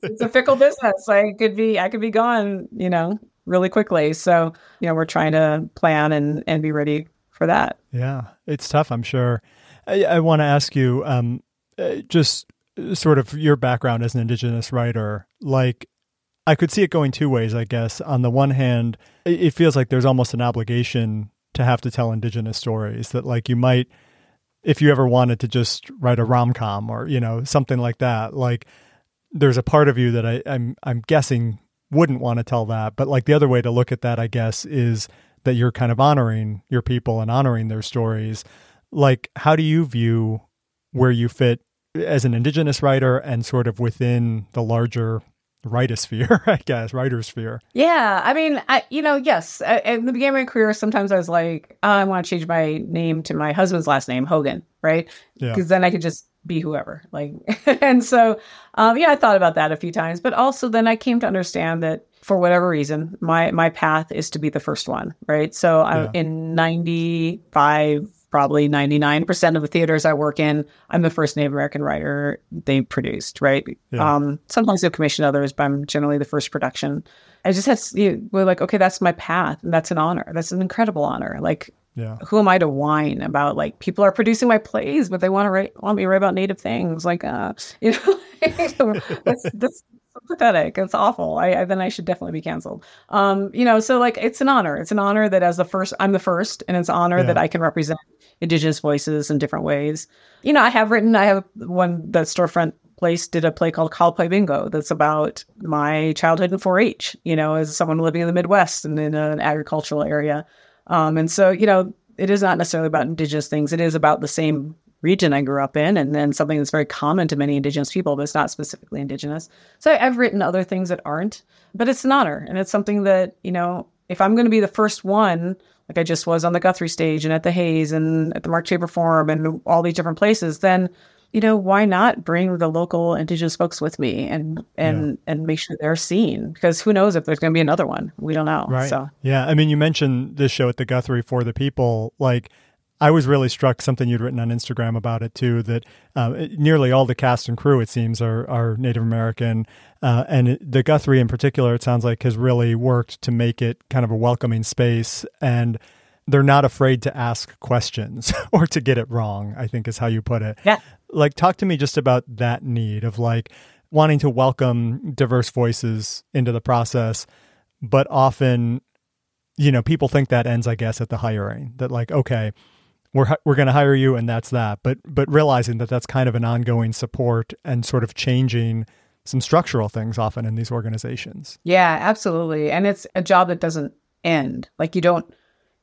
it's a fickle business. I could be, I could be gone, you know, really quickly. So, you know, we're trying to plan and, and be ready for that. Yeah. It's tough, I'm sure. I, I want to ask you, um, uh, just sort of your background as an Indigenous writer, like, I could see it going two ways, I guess. On the one hand, it feels like there's almost an obligation to have to tell indigenous stories that like you might if you ever wanted to just write a rom-com or, you know, something like that, like there's a part of you that I, I'm I'm guessing wouldn't want to tell that. But like the other way to look at that, I guess, is that you're kind of honoring your people and honoring their stories. Like, how do you view where you fit as an indigenous writer and sort of within the larger writersphere, I guess, writersphere. Yeah, I mean, I you know, yes, In the beginning of my career, sometimes I was like, oh, I want to change my name to my husband's last name, Hogan, right? Because yeah. then I could just be whoever, like, and so, um, yeah, I thought about that a few times, but also then I came to understand that for whatever reason, my my path is to be the first one, right? So yeah. I, in '95 probably 99% of the theaters I work in, I'm the first Native American writer they produced, right? Yeah. Um, sometimes they'll commission others, but I'm generally the first production. I just had, you we're like, okay, that's my path. And that's an honor. That's an incredible honor. Like, yeah. who am I to whine about like people are producing my plays, but they want to write, want me to write about Native things? Like, uh, you know, that's, that's pathetic. It's awful. I, I, then I should definitely be canceled. Um, you know, so like it's an honor. It's an honor that as the first, I'm the first, and it's an honor yeah. that I can represent indigenous voices in different ways. You know, I have written, I have one, the storefront place did a play called Cow Pie Bingo that's about my childhood in 4-H, you know, as someone living in the Midwest and in an agricultural area. Um, and so, you know, it is not necessarily about indigenous things. It is about the same region I grew up in, and then something that's very common to many indigenous people, but it's not specifically indigenous. So I've written other things that aren't, but it's an honor. And it's something that, you know, if I'm going to be the first one like I just was on the Guthrie stage and at the Hayes and at the Mark Taper Forum and all these different places, then you know, why not bring the local indigenous folks with me and and yeah. and make sure they're seen? Because who knows if there's going to be another one? We don't know. Right. So yeah, I mean, you mentioned this show at the Guthrie for the people, like. I was really struck something you'd written on Instagram about it too. That uh, nearly all the cast and crew, it seems, are are Native American, uh, and the Guthrie in particular, it sounds like, has really worked to make it kind of a welcoming space and they're not afraid to ask questions or to get it wrong, I think is how you put it. Yeah. Like, talk to me just about that need of like wanting to welcome diverse voices into the process, but often, you know, people think that ends, I guess, at the hiring that like, okay, we're, we're going to hire you and that's that. But, but realizing that that's kind of an ongoing support and sort of changing some structural things often in these organizations. Yeah, absolutely. And it's a job that doesn't end. Like you don't,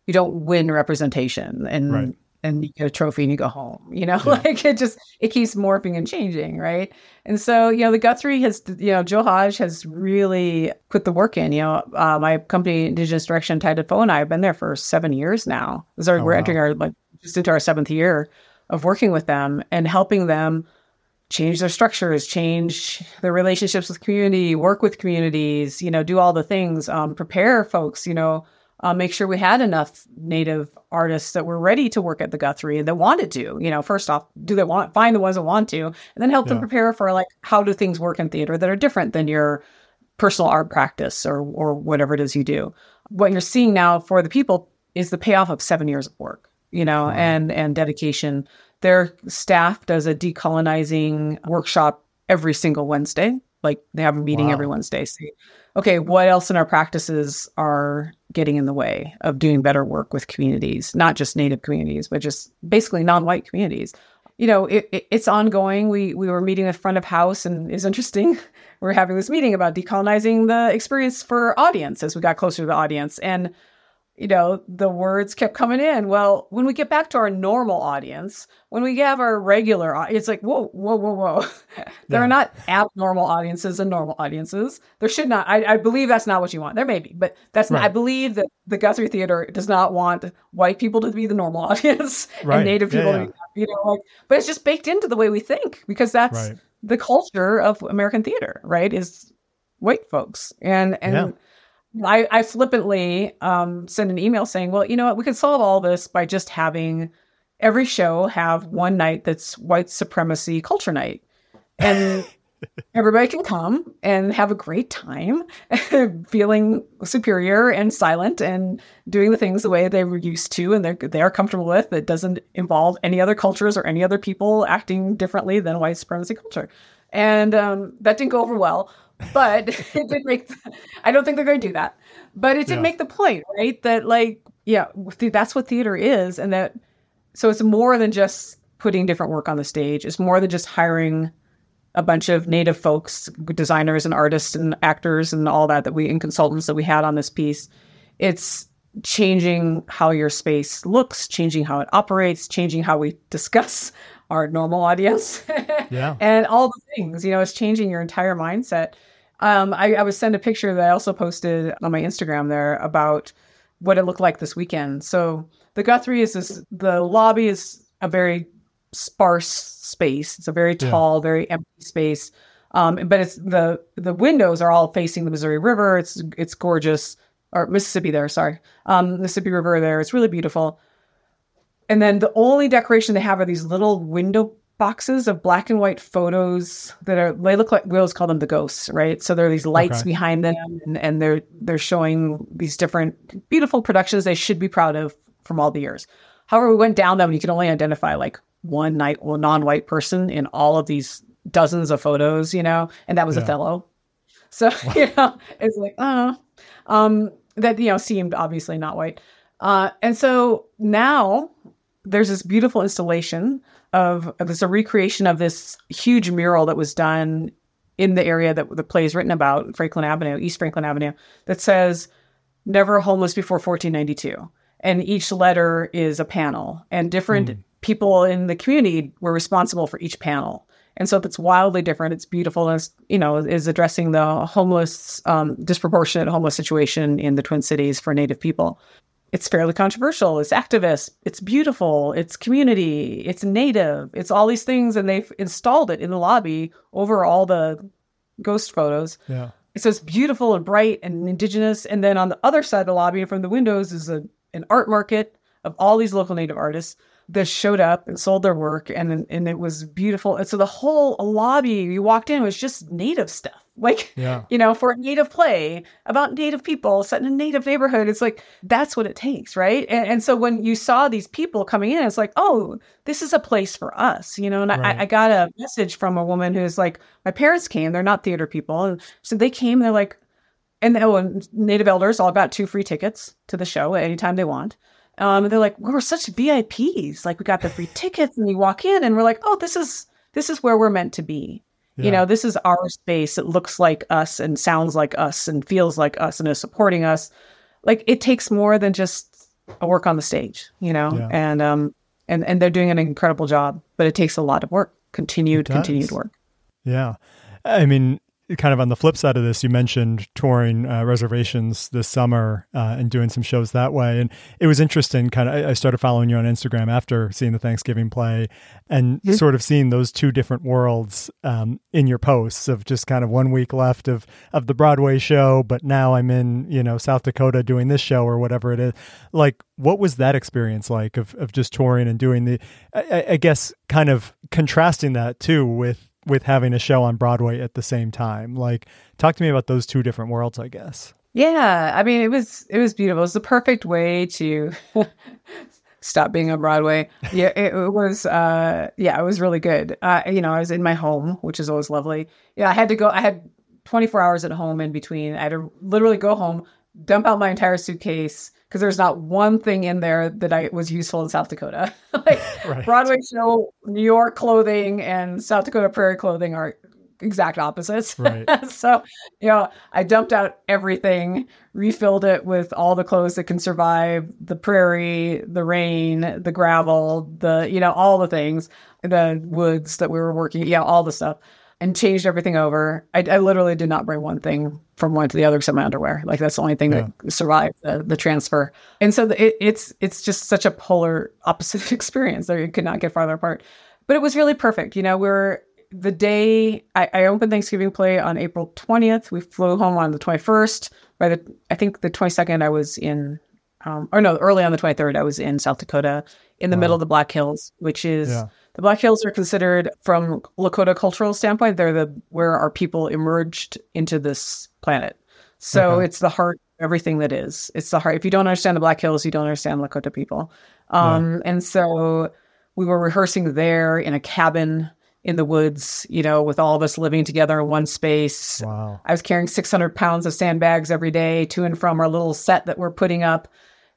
you don't win representation and right. and you get a trophy and you go home. You know, yeah. like it just it keeps morphing and changing, right? And so you know, the Guthrie has you know Joe Haj has really put the work in. You know, uh, my company Indigenous Direction Ty Defoe and I have been there for seven years now. Sorry, oh, we're wow. entering our like just into our seventh year of working with them and helping them change their structures, change their relationships with community, work with communities, you know, do all the things, um, prepare folks, you know, uh, make sure we had enough native artists that were ready to work at the Guthrie and that wanted to. You know, first off, do they want find the ones that want to, and then help yeah. them prepare for like how do things work in theater that are different than your personal art practice or or whatever it is you do. What you're seeing now for the people is the payoff of seven years of work. You know, wow. and and dedication. Their staff does a decolonizing workshop every single Wednesday. Like they have a meeting wow. every Wednesday. So okay, what else in our practices are getting in the way of doing better work with communities, not just Native communities, but just basically non-white communities? You know, it, it, it's ongoing. We we were meeting with front of house, and it's interesting. we're having this meeting about decolonizing the experience for audience as we got closer to the audience, and you know, the words kept coming in. Well, when we get back to our normal audience, when we have our regular, it's like, whoa, whoa, whoa, whoa. there yeah. are not abnormal audiences and normal audiences. There should not. I, I, believe that's not what you want. There may be, but that's right. not. I believe that the Guthrie Theater does not want white people to be the normal audience right. and Native people yeah, yeah. to be, you know, like, but it's just baked into the way we think because that's right. the culture of American theater, right? Is white folks and and I, I flippantly um, send an email saying, well, you know what, we could solve all this by just having every show have one night that's white supremacy culture night. And everybody can come and have a great time, feeling superior and silent and doing the things the way they were used to and they're, they are comfortable with that doesn't involve any other cultures or any other people acting differently than white supremacy culture. And um, that didn't go over well but it did make i don't think they're going to do that. But it did yeah. make the point right? That like yeah that's what theater is and that so it's more than just putting different work on the stage. It's more than just hiring a bunch of native folks designers and artists and actors and all that that we and consultants that we had on this piece. It's changing how your space looks changing how it operates changing how we discuss our normal audience yeah and all the things you know it's changing your entire mindset um, I, I was sent a picture that I also posted on my Instagram there about what it looked like this weekend. So the Guthrie is this, the lobby is a very sparse space. It's a very tall, yeah. very empty space. Um, but it's the the windows are all facing the Missouri River. It's it's gorgeous, or Mississippi there. Sorry, um, Mississippi River there. It's really beautiful. And then the only decoration they have are these little window boxes of black and white photos that are they look like we always call them the ghosts right so there are these lights okay. behind them and, and they're they're showing these different beautiful productions they should be proud of from all the years however we went down them and you can only identify like one night or non-white person in all of these dozens of photos you know and that was yeah. othello so wow. you know it's like oh um that you know seemed obviously not white uh and so now there's this beautiful installation of there's a recreation of this huge mural that was done in the area that the play is written about, Franklin Avenue, East Franklin Avenue, that says "Never homeless before 1492," and each letter is a panel, and different mm. people in the community were responsible for each panel. And so it's wildly different. It's beautiful. And it's, you know, is addressing the homeless, um, disproportionate homeless situation in the Twin Cities for Native people. It's fairly controversial. It's activist. It's beautiful. It's community. It's native. It's all these things, and they've installed it in the lobby over all the ghost photos. Yeah. So it's beautiful and bright and indigenous. And then on the other side of the lobby, from the windows, is a, an art market of all these local native artists that showed up and sold their work, and and it was beautiful. And so the whole lobby you walked in was just native stuff, like Yeah. you know, for a native play about native people set in a native neighborhood. It's like that's what it takes, right? And, and so when you saw these people coming in, it's like, oh, this is a place for us, you know. And Right. I, I got a message from a woman who's like, my parents came; they're not theater people, and so they came. They're like, and oh, and native elders all got two free tickets to the show at any time they want. Um, and they're like, we're such VIPs. Like we got the free tickets, and you walk in, and we're like, oh, this is this is where we're meant to be. Yeah. You know, this is our space. It looks like us and sounds like us and feels like us and is supporting us. Like it takes more than just a work on the stage, you know, Yeah. and um and and they're doing an incredible job, but it takes a lot of work, continued, continued work. Yeah. I mean, kind of on the flip side of this, you mentioned touring uh, reservations this summer uh, and doing some shows that way. And it was interesting. Kind of, I I started following you on Instagram after seeing the Thanksgiving play and Mhm. sort of seeing those two different worlds um, in your posts of just kind of one week left of, of the Broadway show, but now I'm in, you know, South Dakota doing this show or whatever it is. Like, what was that experience like of, of just touring and doing the, I- I guess, kind of contrasting that too with, with having a show on Broadway at the same time. Like, talk to me about those two different worlds, I guess. Yeah, I mean, it was it was beautiful. It was the perfect way to stop being on Broadway. Yeah, it, was. Uh, yeah, it was really good. Uh, you know, I was in my home, which is always lovely. Yeah, I had to go. I had 24 hours at home in between. I had to literally go home, dump out my entire suitcase because there's not one thing in there that I was useful in South Dakota. like Right. Broadway show, New York clothing, and South Dakota prairie clothing are exact opposites. Right. so, you know, I dumped out everything, refilled it with all the clothes that can survive the prairie, the rain, the gravel, the, you know, all the things, the woods that we were working, yeah, all the stuff, and changed everything over. I, I literally did not bring one thing from one to the other except my underwear. Like that's the only thing that survived the, the transfer. And so the, it, it's it's just such a polar opposite experience. There, you could not get farther apart. But it was really perfect. You know, we we're the day I, I opened Thanksgiving play on April 20th. We flew home on the 21st. By the I think the 22nd I was in um, or no, early on the 23rd I was in South Dakota in the Wow. middle of the Black Hills, which is Yeah. The Black Hills are considered from Lakota cultural standpoint, they're the where our people emerged into this planet. So Okay. it's the heart of everything that is. It's the heart. If you don't understand the Black Hills, you don't understand Lakota people. Um, And so we were rehearsing there in a cabin in the woods, you know, with all of us living together in one space. Wow. I was carrying 600 pounds of sandbags every day to and from our little set that we're putting up.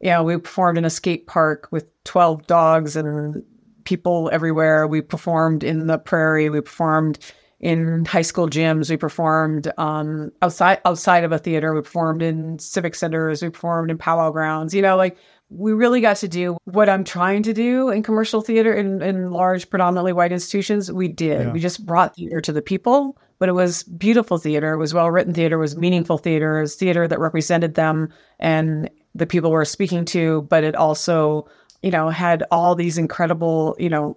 You know, we performed in a skate park with 12 dogs and people everywhere. We performed in the prairie. We performed in high school gyms. We performed um, outside outside of a theater. We performed in civic centers. We performed in powwow grounds. You know, like we really got to do what I'm trying to do in commercial theater in, in large, predominantly white institutions. We did. Yeah. We just brought theater to the people, but it was beautiful theater. It was well written theater. It was meaningful theater. It was theater that represented them and the people we're speaking to. But it also, you know, had all these incredible, you know,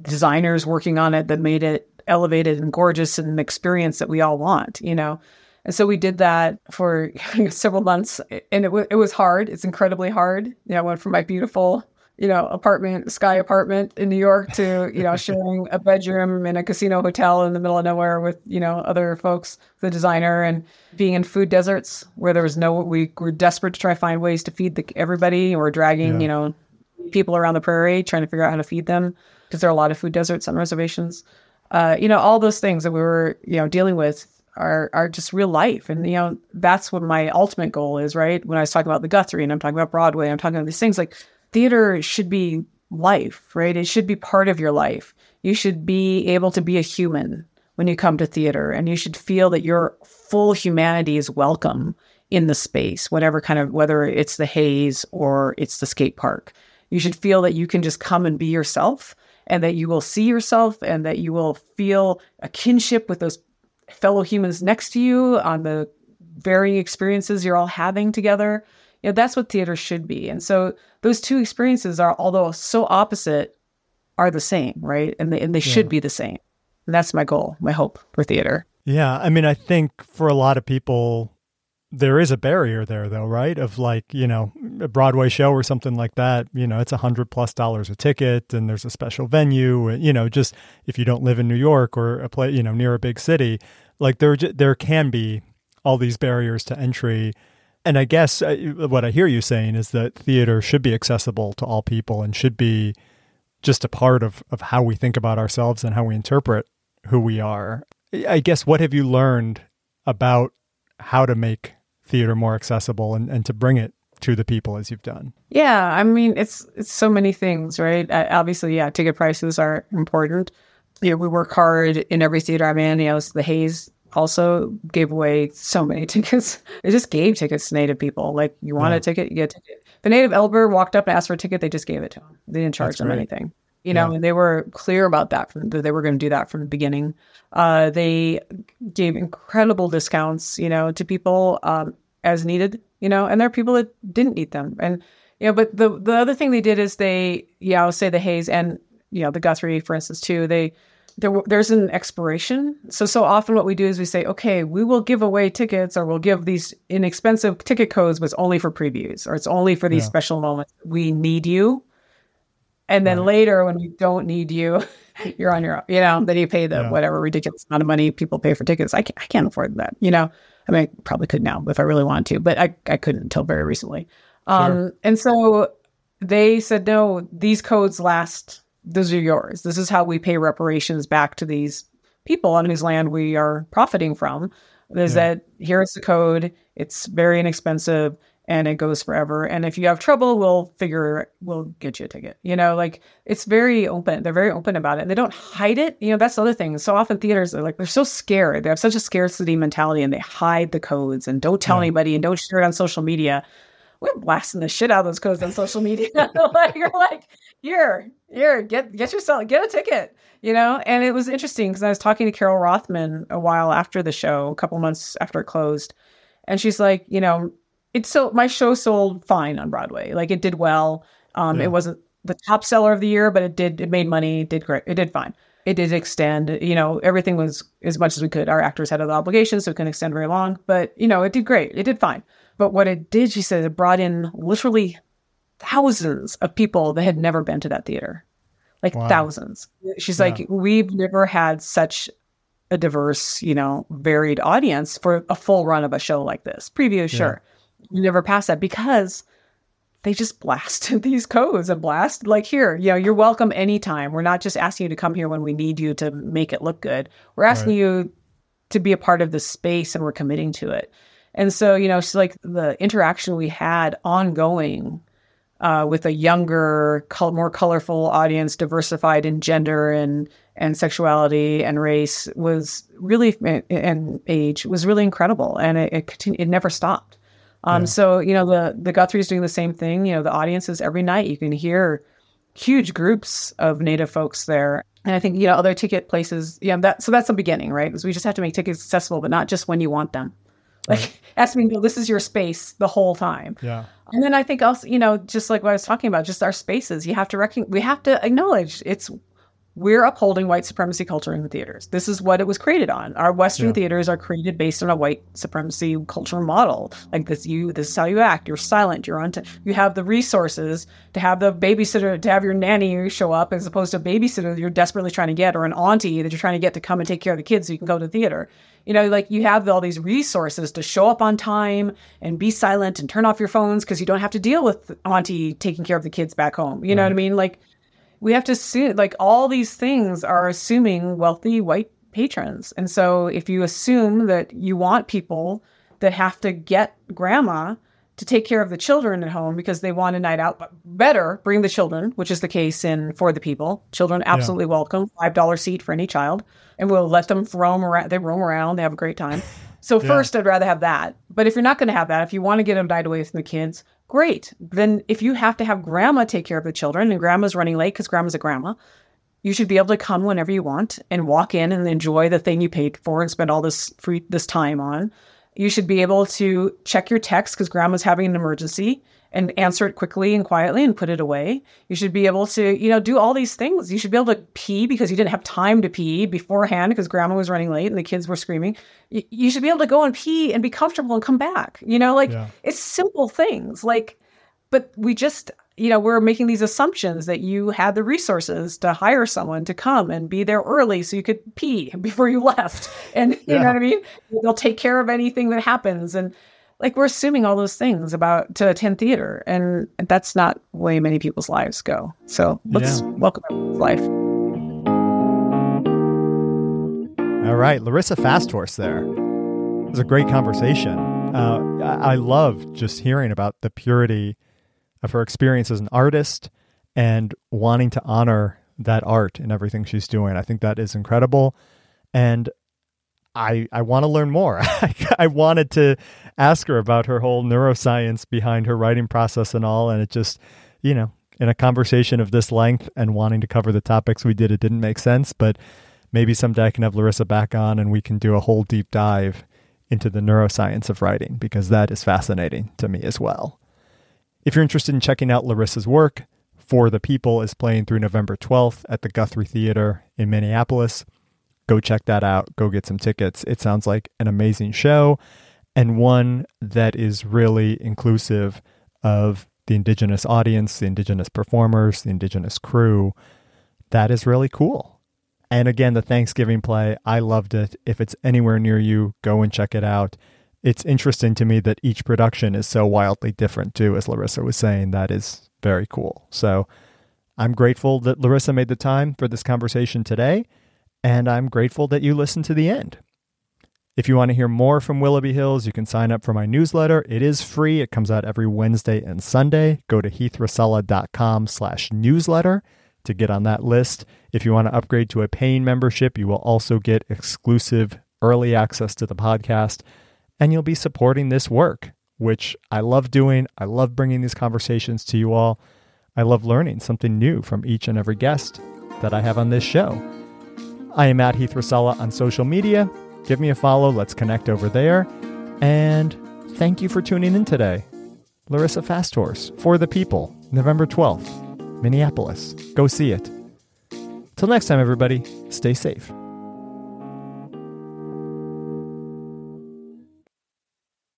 designers working on it that made it elevated and gorgeous and an experience that we all want. You know. And so we did that for several months, and it, w- it was hard. It's incredibly hard. You know, I went from my beautiful, you know, apartment, sky apartment in New York to, you know, sharing a bedroom in a casino hotel in the middle of nowhere with, you know, other folks, the designer, and being in food deserts where there was no, we were desperate to try to find ways to feed the, everybody, or dragging, Yeah. you know, people around the prairie trying to figure out how to feed them because there are a lot of food deserts on reservations. Uh, you know, all those things that we were, you know, dealing with are are just real life. And you know, that's what my ultimate goal is, right? When I was talking about the Guthrie and I'm talking about Broadway, I'm talking about these things like theater should be life, right? It should be part of your life. You should be able to be a human when you come to theater and you should feel that your full humanity is welcome in the space, whatever kind of whether it's the Hayes or it's the skate park. You should feel that you can just come and be yourself and that you will see yourself and that you will feel a kinship with those fellow humans next to you on the varying experiences you're all having together. you know, that's what theater should be. And so those two experiences are, although so opposite, are the same, right? And they, and they yeah. should be the same. And that's my goal, my hope for theater. Yeah. I mean, I think for a lot of people, there is a barrier there though, right? Of like, you know, a Broadway show or something like that, you know, it's a hundred plus dollars a ticket and there's a special venue, you know, just if you don't live in New York or a place, you know, near a big city, like there, there can be all these barriers to entry. And I guess uh, what I hear you saying is that theater should be accessible to all people and should be just a part of, of how we think about ourselves and how we interpret who we are. I guess what have you learned about how to make theater more accessible and, and to bring it to the people as you've done? Yeah, I mean, it's it's so many things, right? Uh, obviously, yeah, ticket prices are important. Yeah, we work hard in every theater I'm in. You know, the Hayes also gave away so many tickets. They just gave tickets to Native people. Like, you want yeah. a ticket, you get a ticket. The Native elder walked up and asked for a ticket, they just gave it to him. They didn't charge That's them great. anything. You know, yeah. and they were clear about that. From, that they were going to do that from the beginning. Uh, they gave incredible discounts, you know, to people um, as needed. You know, and there are people that didn't need them. And you know, but the the other thing they did is they, yeah, I'll say the Hayes and you know the Guthrie, for instance, too. They there, there's an expiration. So, so often what we do is we say, okay, we will give away tickets or we'll give these inexpensive ticket codes, but it's only for previews or it's only for these yeah. special moments. We need you. And then right. later, when we don't need you, you're on your own, you know, then you pay the yeah. whatever ridiculous amount of money people pay for tickets. I can't, I can't afford that, you know. I mean, I probably could now if I really wanted to, but I, I couldn't until very recently. Um, sure. And so they said, no, these codes last those are yours. This is how we pay reparations back to these people on whose land we are profiting from. Is yeah. that here's the code. It's very inexpensive and it goes forever. And if you have trouble, we'll figure we'll get you a ticket. You know, like it's very open. They're very open about it. They don't hide it. You know, that's the other thing. So often theaters are like they're so scared. They have such a scarcity mentality and they hide the codes and don't tell yeah. anybody and don't share it on social media. We're blasting the shit out of those codes on social media. like, you're like, here, here, get get yourself get a ticket, you know. And it was interesting because I was talking to Carole Rothman a while after the show, a couple months after it closed, and she's like, you know, it's so my show sold fine on Broadway, like it did well. Um, yeah. It wasn't the top seller of the year, but it did it made money, it did great, it did fine. It did extend, you know, everything was as much as we could. Our actors had other obligations, so it couldn't extend very long, but you know, it did great, it did fine. But what it did, she said, it brought in literally thousands of people that had never been to that theater, like wow. thousands. She's yeah. like, we've never had such a diverse, you know, varied audience for a full run of a show like this. Preview, sure. You never pass that because they just blast these codes and blast like here, you know, you're welcome anytime. We're not just asking you to come here when we need you to make it look good. We're asking right. you to be a part of the space and we're committing to it. And so, you know, it's like the interaction we had ongoing uh, with a younger, col- more colorful audience, diversified in gender and and sexuality and race was really and age was really incredible, and it it, continu- it never stopped. Um, yeah. So you know the the Guthrie's doing the same thing. You know the audiences every night you can hear huge groups of Native folks there. And I think you know other ticket places. Yeah, that so that's the beginning, right? Because we just have to make tickets accessible, but not just when you want them. Like right. ask me, this is your space the whole time. Yeah. And then I think also, you know, just like what I was talking about, just our spaces, you have to recognize, we have to acknowledge it's, we're upholding white supremacy culture in the theaters. This is what it was created on. Our Western yeah. theaters are created based on a white supremacy cultural model. Like this, you, this is how you act. You're silent. You're on. T- you have the resources to have the babysitter, to have your nanny show up, as opposed to a babysitter you're desperately trying to get, or an auntie that you're trying to get to come and take care of the kids so you can go to the theater. You know, like you have all these resources to show up on time and be silent and turn off your phones because you don't have to deal with auntie taking care of the kids back home. You know what I mean? Like we have to assume, like all these things are assuming wealthy white patrons. And so if you assume that you want people that have to get grandma to take care of the children at home because they want a night out, but better bring the children, which is the case in For the People. Children absolutely yeah. welcome, $5 seat for any child and we'll let them roam around. They roam around. They have a great time. So yeah. first, I'd rather have that. But if you're not going to have that, if you want to get them died away from the kids, great. Then if you have to have grandma take care of the children and grandma's running late because grandma's a grandma, you should be able to come whenever you want and walk in and enjoy the thing you paid for and spend all this free this time on. You should be able to check your text because grandma's having an emergency and answer it quickly and quietly and put it away. You should be able to, you know, do all these things. You should be able to pee because you didn't have time to pee beforehand because grandma was running late and the kids were screaming. You, you should be able to go and pee and be comfortable and come back. You know, like yeah. it's simple things. Like, but we just, you know, we're making these assumptions that you had the resources to hire someone to come and be there early so you could pee before you left. And you yeah. know what I mean? They'll take care of anything that happens. And like we're assuming all those things about to attend theater and that's not the way many people's lives go. So let's yeah. welcome life. All right Larissa FastHorse there. It was a great conversation. Uh, I-, I love just hearing about the purity of her experience as an artist and wanting to honor that art in everything she's doing. I think that is incredible. And I I want to learn more. I wanted to ask her about her whole neuroscience behind her writing process and all, and it just, you know, in a conversation of this length and wanting to cover the topics we did, it didn't make sense. But maybe someday I can have Larissa back on and we can do a whole deep dive into the neuroscience of writing because that is fascinating to me as well. If you're interested in checking out Larissa's work, For the People is playing through November 12th at the Guthrie Theater in Minneapolis. Go check that out. Go get some tickets. It sounds like an amazing show and one that is really inclusive of the indigenous audience, the indigenous performers, the indigenous crew. That is really cool. And again, the Thanksgiving play, I loved it. If it's anywhere near you, go and check it out. It's interesting to me that each production is so wildly different, too, as Larissa was saying. That is very cool. So I'm grateful that Larissa made the time for this conversation today, and I'm grateful that you listened to the end. If you want to hear more from Willoughby Hills, you can sign up for my newsletter. It is free. It comes out every Wednesday and Sunday. Go to heathracela.com slash newsletter to get on that list. If you want to upgrade to a paying membership, you will also get exclusive early access to the podcast, and you'll be supporting this work, which I love doing. I love bringing these conversations to you all. I love learning something new from each and every guest that I have on this show. I am at Heath Racela on social media give me a follow. Let's connect over there. And thank you for tuning in today. Larissa FastHorse for the People, November 12th, Minneapolis. Go see it. Till next time, everybody, stay safe.